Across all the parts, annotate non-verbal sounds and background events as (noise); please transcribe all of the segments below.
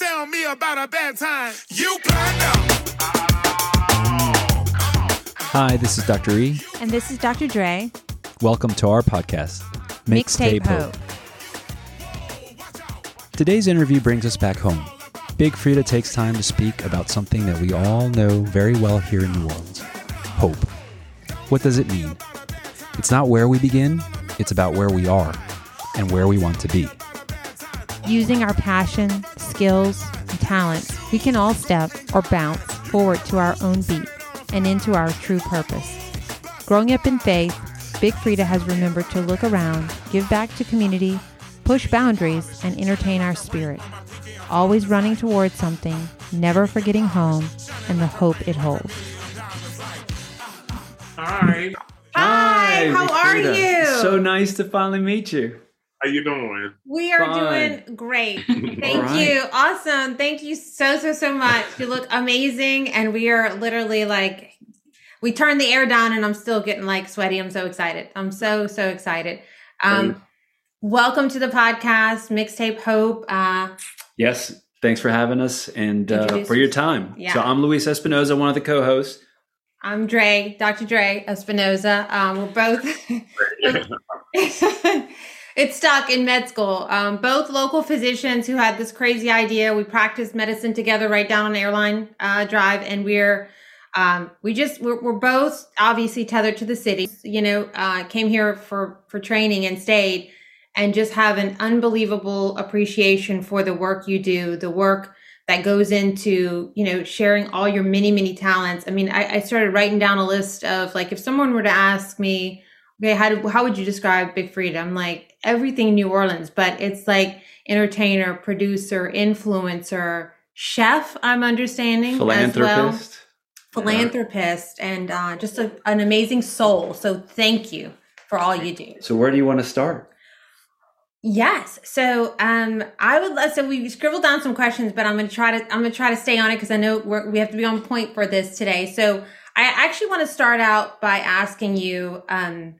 tell me about a bad time. You blind out. Hi, this is Dr. E. And this is Dr. Dre. Welcome to our podcast, Mixtape Hope. Today's interview brings us back home. Big Freedia takes time to speak about something that we all know very well here in New Orleans hope. What does it mean? It's not where we begin, it's about where we are and where we want to be. Using our passion, skills, and talents, we can all step or bounce forward to our own beat and into our true purpose. Growing up in faith, Big Freedia has remembered to look around, give back to community, push boundaries, and entertain our spirit. Always running towards something, never forgetting home and the hope it holds. Hi, Hi, how Big are Freedia. you? So nice to finally meet you. How you doing? we are Fine. doing great. (laughs) Thank right. you. Awesome. Thank you so, so, so much. You look amazing. And we are literally like, we turned the air down and I'm still getting like sweaty. I'm so excited. I'm so, so excited. Um, welcome to the podcast, Mixtape Hope. Uh, Yes, thanks for having us and uh, for your time. Yeah. So I'm Luis Espinoza, one of the co-hosts. I'm Dre, Dr. Dre Espinoza. Um, we're both. (laughs) (laughs) it's stuck in med school. Um, both local physicians who had this crazy idea. We practiced medicine together right down on airline uh, drive, and we're um, we just we're, we're both obviously tethered to the city. You know, uh, came here for for training and stayed, and just have an unbelievable appreciation for the work you do, the work that goes into you know sharing all your many many talents. I mean, I, I started writing down a list of like if someone were to ask me okay, how do, how would you describe Big Freedia? Like everything in New Orleans, but it's like entertainer, producer, influencer, chef. I'm understanding as well, Philanthropist. philanthropist, and uh, just a, an amazing soul. So thank you for all you do. So where do you want to start? Yes. So um, I would love. So we scribbled down some questions, but I'm going to try to I'm going to try to stay on it because I know we're, we have to be on point for this today. So I actually want to start out by asking you. Um,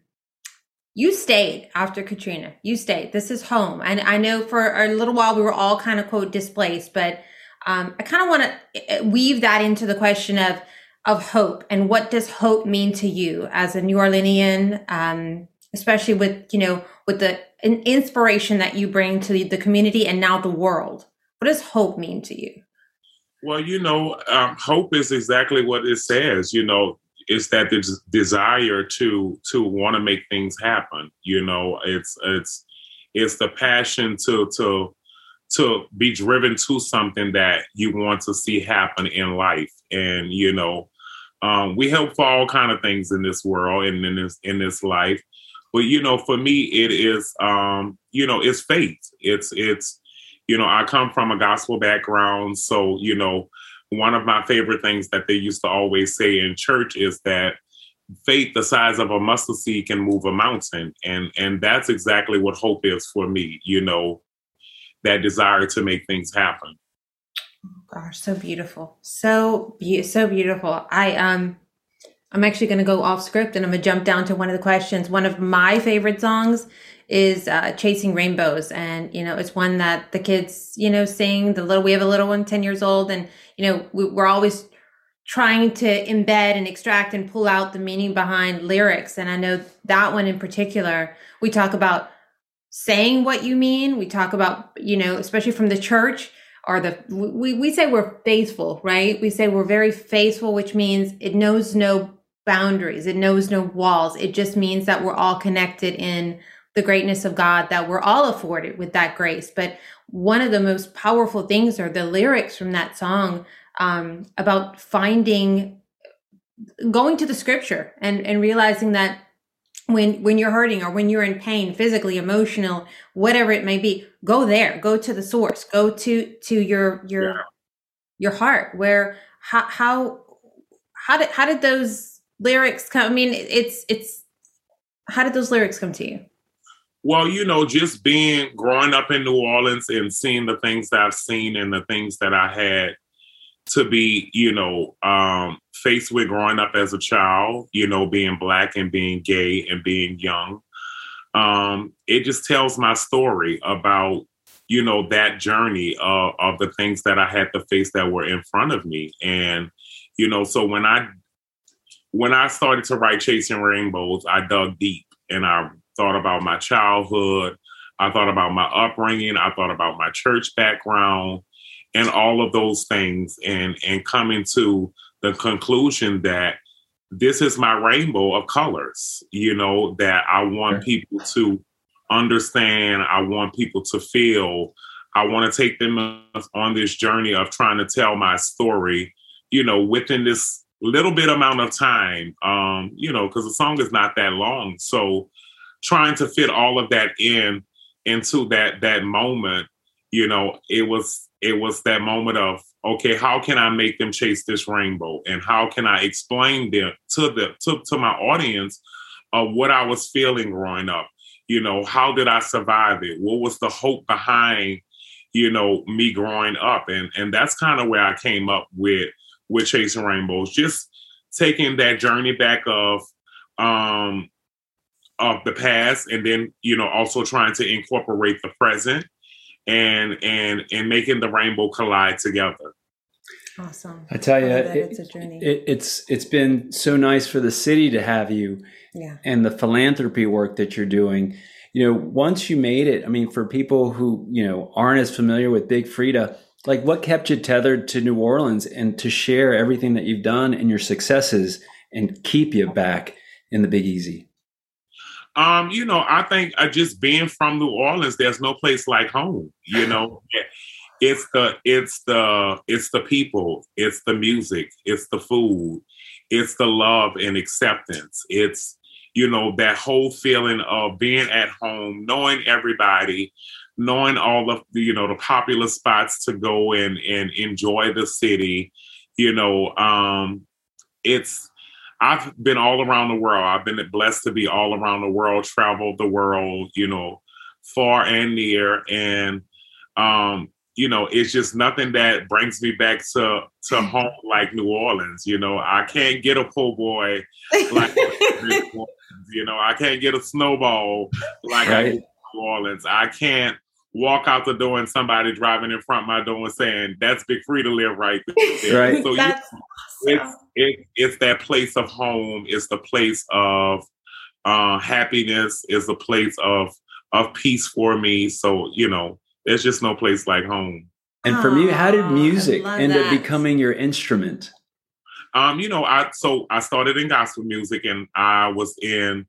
you stayed after Katrina. You stayed. This is home, and I know for a little while we were all kind of quote displaced, but um, I kind of want to weave that into the question of of hope and what does hope mean to you as a New Orleanian, um, especially with you know with the in- inspiration that you bring to the community and now the world. What does hope mean to you? Well, you know, um, hope is exactly what it says. You know, it's that des- desire to to want to make things happen. You know, it's it's it's the passion to to to be driven to something that you want to see happen in life. And you know, um, we help for all kind of things in this world and in this in this life. But you know, for me, it is um, you know, it's faith. It's it's you know, I come from a gospel background, so you know, one of my favorite things that they used to always say in church is that faith the size of a mustard seed can move a mountain and and that's exactly what hope is for me you know that desire to make things happen Gosh, so beautiful, so be- so beautiful. I um, I'm actually going to go off script and I'm going to jump down to one of the questions. One of my favorite songs is uh, "Chasing Rainbows," and you know it's one that the kids you know sing. The little we have a little one, ten years old, and you know we, we're always trying to embed and extract and pull out the meaning behind lyrics. And I know that one in particular, we talk about saying what you mean. We talk about you know especially from the church or the we, we say we're faithful right we say we're very faithful which means it knows no boundaries it knows no walls it just means that we're all connected in the greatness of god that we're all afforded with that grace. But one of the most powerful things are the lyrics from that song um, about finding going to the scripture and and realizing that when when you're hurting or when you're in pain physically emotional whatever it may be go there go to the source go to to your your Yeah. your heart where how how how did how did those lyrics come? I mean it's it's how did those lyrics come to you well you know just being growing up in new orleans and seeing the things that i've seen and the things that i had to be you know um faced with growing up as a child you know being black and being gay and being young um it just tells my story about you know, that journey of, of the things that I had to face that were in front of me. And, you know, so when I when I started to write Chasing Rainbows, I dug deep and I thought about my childhood. I thought about my upbringing. I thought about my church background and all of those things and and coming to the conclusion that this is my rainbow of colors, you know, that I want people to understand. I want people to feel. I want to take them on this journey of trying to tell my story, you know, within this little bit amount of time, um, you know, because the song is not that long. So trying to fit all of that in into that that moment, you know, it was it was that moment of okay, how can I make them chase this rainbow, and how can I explain them to the to, to my audience of what I was feeling growing up. You know, how did I survive it? What was the hope behind, you know, me growing up? And and that's kind of where I came up with with chasing rainbows, just taking that journey back of um of the past and then you know also trying to incorporate the present and and and making the rainbow collide together. Awesome. I tell you, it, it's a journey. It, it's it's been so nice for the city to have you, yeah, and the philanthropy work that you're doing. You know, once you made it, I mean, for people who you know aren't as familiar with Big Freedia, like what kept you tethered to New Orleans and to share everything that you've done and your successes and keep you back in the Big Easy. Um, you know, I think uh, just being from New Orleans, there's no place like home. You know, (laughs) it's the it's the it's the people, it's the music, it's the food, it's the love and acceptance. It's you know that whole feeling of being at home, knowing everybody, knowing all of the you know the popular spots to go and and enjoy the city. You know, um, it's I've been all around the world. I've been blessed to be all around the world, traveled the world, you know, far and near. And um, you know, it's just nothing that brings me back to to (laughs) home like New Orleans. You know, I can't get a po' boy like (laughs) you know, I can't get a snowball like right. New Orleans. I can't walk out the door and somebody driving in front of my door and saying, "That's Big Freedia live right there." (laughs) Right. So That's you, awesome. it's it, it's that place of home. It's the place of uh, happiness. It's a place of of peace for me. So you know, there's just no place like home. And for me, how did music end that. up becoming your instrument? Um, you know, I so I started in gospel music, and I was in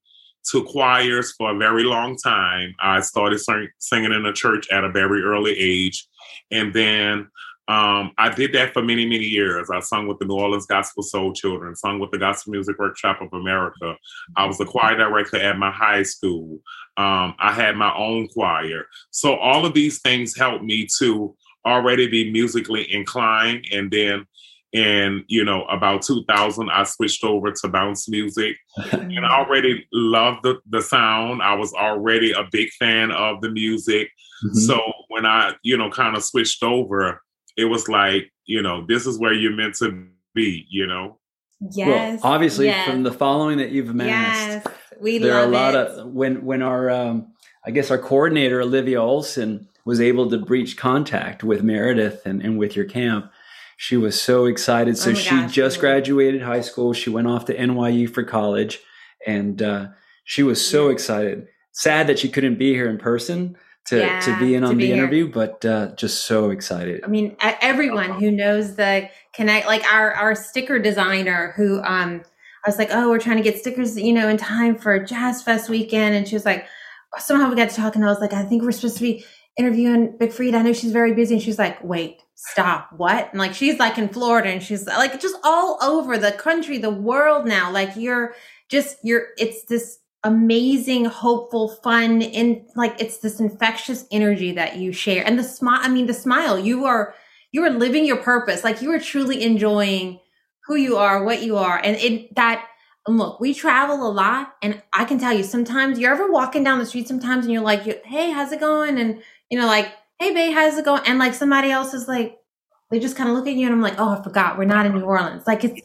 to choirs for a very long time. I started sing, singing in a church at a very early age. And then um, I did that for many, many years. I sung with the New Orleans Gospel Soul Children, sung with the Gospel Music Workshop of America. I was the choir director at my high school. Um, I had my own choir. So all of these things helped me to already be musically inclined. And then and you know about 2000 i switched over to bounce music and i already loved the, the sound i was already a big fan of the music mm-hmm. so when i you know kind of switched over it was like you know this is where you're meant to be you know yes well, obviously yes. from the following that you've amassed yes, we there are a lot it. of when when our um i guess our coordinator olivia olson was able to breach contact with meredith and, and with your camp she was so excited. So oh she gosh, just graduated high school. She went off to NYU for college, and uh, she was so yeah. excited. Sad that she couldn't be here in person to yeah, to be in on be the here. interview, but uh, just so excited. I mean, everyone who knows the connect, like our our sticker designer, who um, I was like, oh, we're trying to get stickers, you know, in time for Jazz Fest weekend, and she was like, somehow we got to talk, and I was like, I think we're supposed to be interviewing Big Freedia. I know she's very busy, and she's like, wait stop what? And like she's like in florida and she's like just all over the country the world now. Like you're just you're it's this amazing hopeful fun and like it's this infectious energy that you share. And the smile i mean the smile you are you are living your purpose. Like you are truly enjoying who you are what you are. And it that look we travel a lot and i can tell you sometimes you're ever walking down the street sometimes and you're like hey how's it going? And you know like hey babe, how's it going? And like somebody else is like, they just kind of look at you and I'm like, oh, I forgot, we're not in New Orleans. Like it's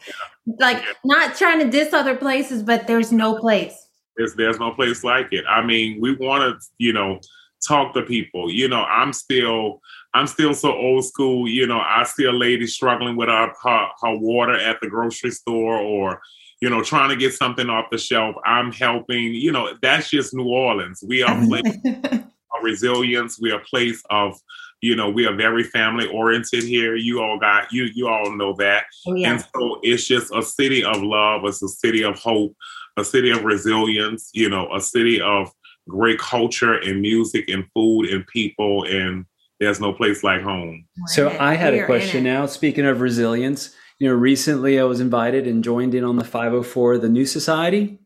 like not trying to diss other places, but there's no place. There's there's no place like it. I mean, we want to, you know, talk to people. You know, I'm still I'm still so old school. You know, I see a lady struggling with her, her, her water at the grocery store or you know, trying to get something off the shelf. I'm helping. You know, that's just New Orleans. We are (laughs) a place of resilience. We are a place of, you know, we are very family oriented here. You all got you. You all know that. Oh, yeah. And so it's just a city of love. It's a city of hope. A city of resilience. You know, a city of great culture and music and food and people and there's no place like home. So I had a question now. Speaking of resilience, you know, recently I was invited and joined in on the 504, the New Society.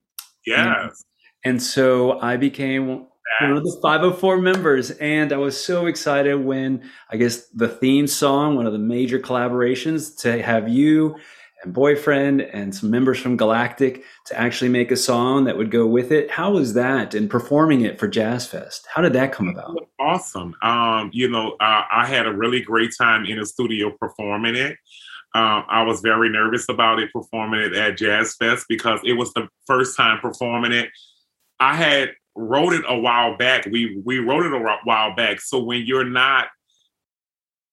Yes. And, and so I became one of the 504 members. And I was so excited when I guess the theme song, one of the major collaborations, to have you and boyfriend and some members from Galactic to actually make a song that would go with it. How was that and performing it for Jazz Fest? How did that come about? Awesome. Um, you know, uh, I had a really great time in the studio performing it. Um, I was very nervous about it performing it at Jazz Fest because it was the first time performing it. I had wrote it a while back. We we wrote it a while back. So when you're not,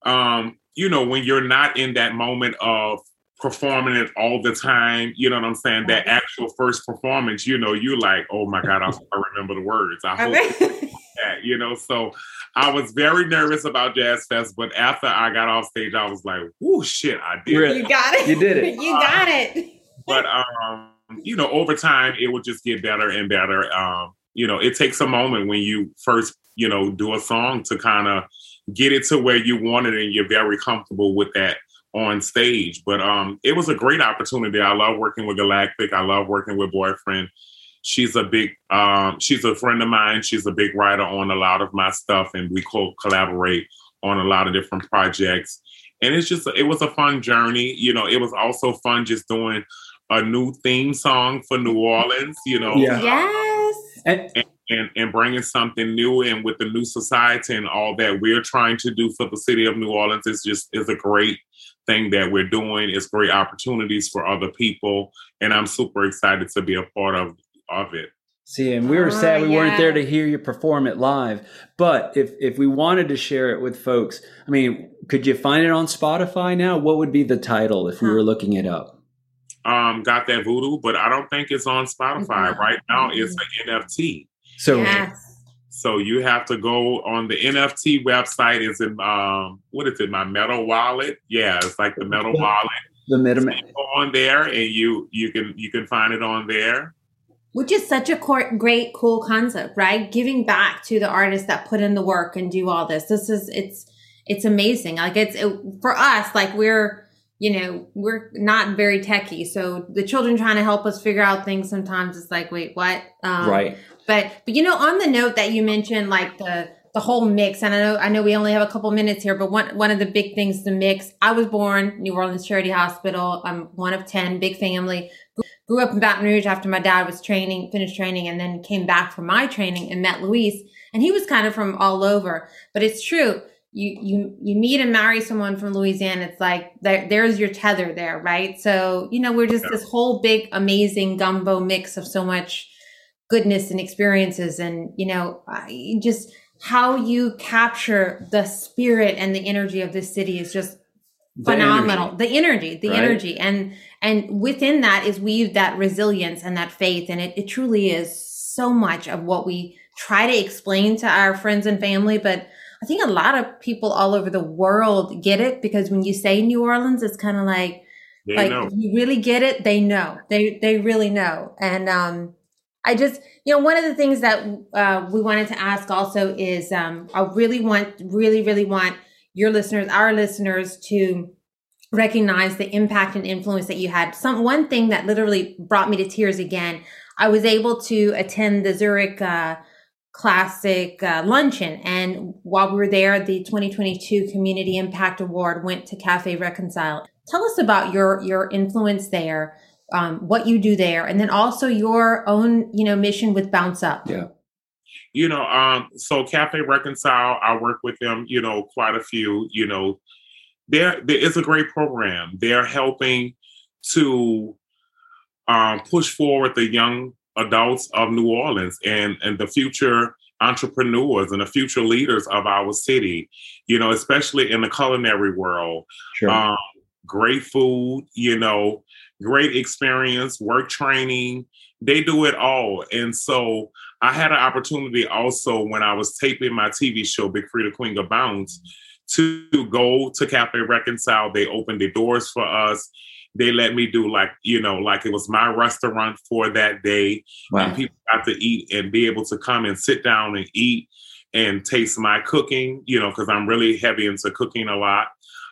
um, you know, when you're not in that moment of performing it all the time, you know what I'm saying? That actual first performance, you know, you like, oh my God, I, I remember the words. I hope that, you know. So I was very nervous about Jazz Fest, but after I got off stage, I was like, "Oh shit, I did it! You got it! You did it! (laughs) you got it!" But um, you know, over time, it will just get better and better. Um, you know, it takes a moment when you first, you know, do a song to kind of get it to where you want it, and you're very comfortable with that on stage. But um, it was a great opportunity. I love working with Galactic. I love working with Boyfriend she's a big um, she's a friend of mine she's a big writer on a lot of my stuff and we co- collaborate on a lot of different projects and it's just it was a fun journey you know it was also fun just doing a new theme song for new orleans you know yeah. yes and, and, and bringing something new in with the new society and all that we're trying to do for the city of new orleans is just is a great thing that we're doing it's great opportunities for other people and i'm super excited to be a part of of it. See, and we were oh, sad we yeah. weren't there to hear you perform it live. But if if we wanted to share it with folks, I mean, could you find it on Spotify now? What would be the title if we were looking it up? Um, got that voodoo, but I don't think it's on Spotify mm-hmm. right now. It's an NFT. So yes. So you have to go on the NFT website. Is in um, what is it? My Metal Wallet. Yeah, it's like the Metal Wallet. The Metal Go on there, and you you can you can find it on there which is such a great cool concept right giving back to the artists that put in the work and do all this this is it's it's amazing like it's it, for us like we're you know we're not very techy so the children trying to help us figure out things sometimes it's like wait what um, right but but you know on the note that you mentioned like the the whole mix and i know i know we only have a couple minutes here but one one of the big things the mix i was born new orleans charity hospital i'm one of 10 big family grew up in Baton Rouge after my dad was training, finished training, and then came back for my training and met Luis. And he was kind of from all over. But it's true. You you you meet and marry someone from Louisiana, it's like there, there's your tether there, right? So, you know, we're just yeah. this whole big, amazing gumbo mix of so much goodness and experiences. And, you know, I just how you capture the spirit and the energy of this city is just the phenomenal energy. the energy the right? energy and and within that is weaved that resilience and that faith and it, it truly is so much of what we try to explain to our friends and family but i think a lot of people all over the world get it because when you say new orleans it's kind of like they like know. you really get it they know they they really know and um I just, you know, one of the things that uh, we wanted to ask also is um, I really want, really, really want your listeners, our listeners to recognize the impact and influence that you had. Some one thing that literally brought me to tears again. I was able to attend the Zurich uh, Classic uh, luncheon, and while we were there, the 2022 Community Impact Award went to Cafe Reconcile. Tell us about your your influence there, um, what you do there, and then also your own you know mission with Bounce Up. Yeah you know, um, so Cafe Reconcile, I work with them, you know, quite a few, you know, there there is a great program. They're helping to um, push forward the young adults of New Orleans and and the future entrepreneurs and the future leaders of our city, you know, especially in the culinary world. Sure. Um, great food, you know, great experience, work training. They do it all. And so I had an opportunity also when I was taping my TV show, Big Freedia Queen of Bounce, to go to Cafe Reconcile. They opened the doors for us. They let me do like, you know, like it was my restaurant for that day. Wow. And people got to eat and be able to come and sit down and eat and taste my cooking, you know, because I'm really heavy into cooking a lot.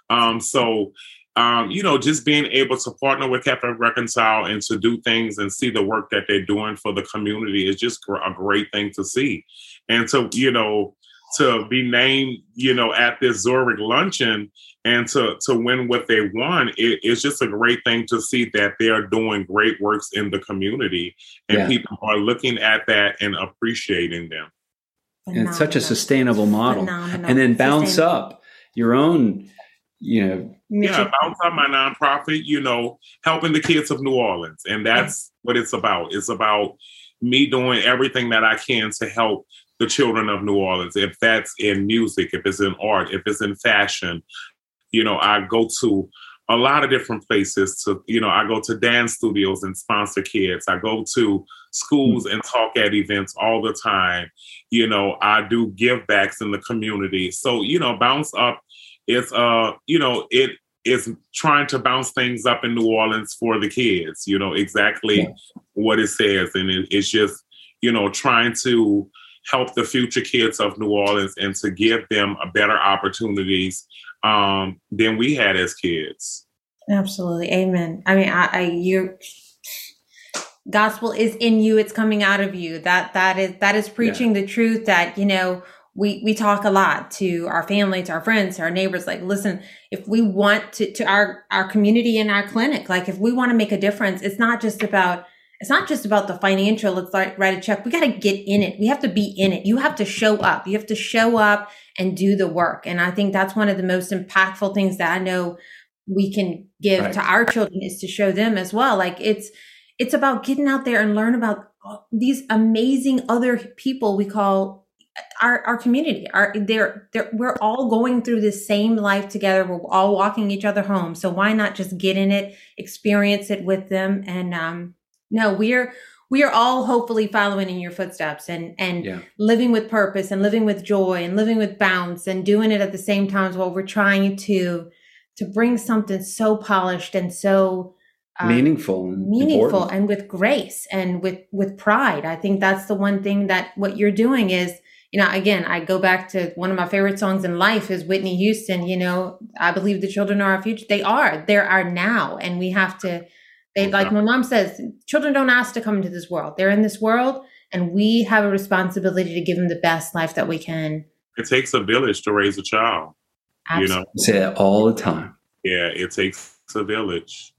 Um, so um, you know, just being able to partner with Cafe Reconcile and to do things and see the work that they're doing for the community is just a great thing to see. And so you know, to be named, you know, at this Zurich luncheon and to to win what they won, it, it's just a great thing to see that they are doing great works in the community and yeah. people are looking at that and appreciating them. Phenomenal. And it's such a sustainable model. Phenomenal. And then bounce up your own you know yeah bounce up my nonprofit you know helping the kids of new orleans and that's what it's about it's about me doing everything that i can to help the children of new orleans. If that's in music if it's in art if it's in fashion you know i go to a lot of different places to you know i go to dance studios and sponsor kids. I go to schools and talk at events all the time. You know i do give backs in the community. So you know bounce up it's uh you know it is trying to bounce things up in New Orleans for the kids. You know exactly yeah. what it says, and it, it's just you know trying to help the future kids of New Orleans and to give them a better opportunities um, than we had as kids. Absolutely, amen. I mean, I, I your gospel is in you; it's coming out of you. That that is that is preaching yeah. the truth. That you know we we talk a lot to our family to our friends to our neighbors like listen if we want to to our our community and our clinic like if we want to make a difference it's not just about it's not just about the financial let's like write a check. We got to get in it. We have to be in it. You have to show up. You have to show up and do the work. And i think that's one of the most impactful things that i know we can give right. to our children is to show them as well. Like it's it's about getting out there and learn about these amazing other people we call our, our community our they're, they're we're all going through the same life together we're all walking each other home so why not just get in it experience it with them and um no we're we are all hopefully following in your footsteps and and yeah. living with purpose and living with joy and living with bounce and doing it at the same time as while we're trying to to bring something so polished and so um, meaningful and meaningful important. and with grace and with with pride i think that's the one thing that what you're doing is you know, again, I go back to one of my favorite songs in life is Whitney Houston. You know, I believe the children are our future. They are. They're our now, and we have to. They like my mom says, children don't ask to come into this world. They're in this world, and we have a responsibility to give them the best life that we can. It takes a village to raise a child. Absolutely. You know, I say that all the time. Yeah, it takes a village.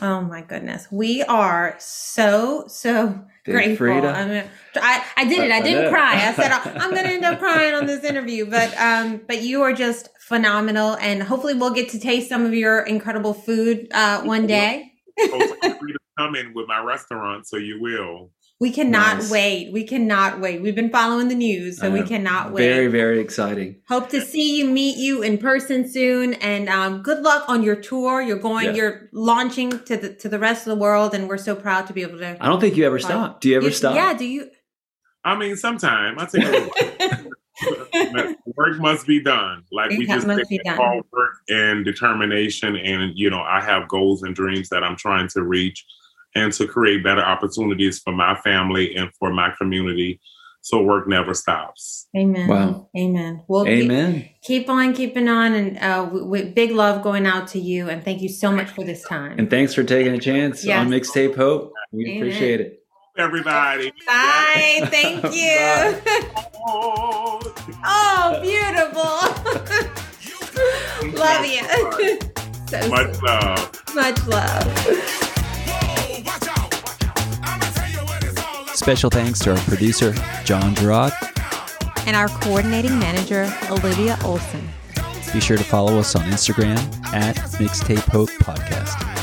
Oh my goodness. We are so, so grateful. I mean, I, I did it. I didn't cry. I said (laughs) I'm going to end up crying on this interview, but um, but you are just phenomenal, and hopefully we'll get to taste some of your incredible food uh, one day. (laughs) come in with my restaurant, so you will. We cannot nice. wait. We cannot wait. We've been following the news, so we cannot wait. Very, very exciting. Hope to see you, meet you in person soon, and um, good luck on your tour. You're going, yeah. you're launching to the to the rest of the world, and we're so proud to be able to. I don't think you ever stop. Do you ever you, stop? Yeah. Do you? I mean, sometime I take think (laughs) work must be done. Like we just take hard work and determination, and you know, I have goals and dreams that I'm trying to reach and to create better opportunities for my family and for my community. So work never stops. Amen. Wow. Amen. Well, Amen. Keep, keep on keeping on, and uh, with big love going out to you. And thank you so much for this time. And thanks for taking a chance yes. on Mixtape Hope. We Amen. appreciate it. Everybody. Bye. Thank (laughs) you. Bye. (laughs) oh, beautiful. (laughs) love you. so much love. Much love. Special thanks to our producer, John Gerard, and our coordinating manager, Olivia Olson. Be sure to follow us on Instagram at Mixtape Hope Podcast.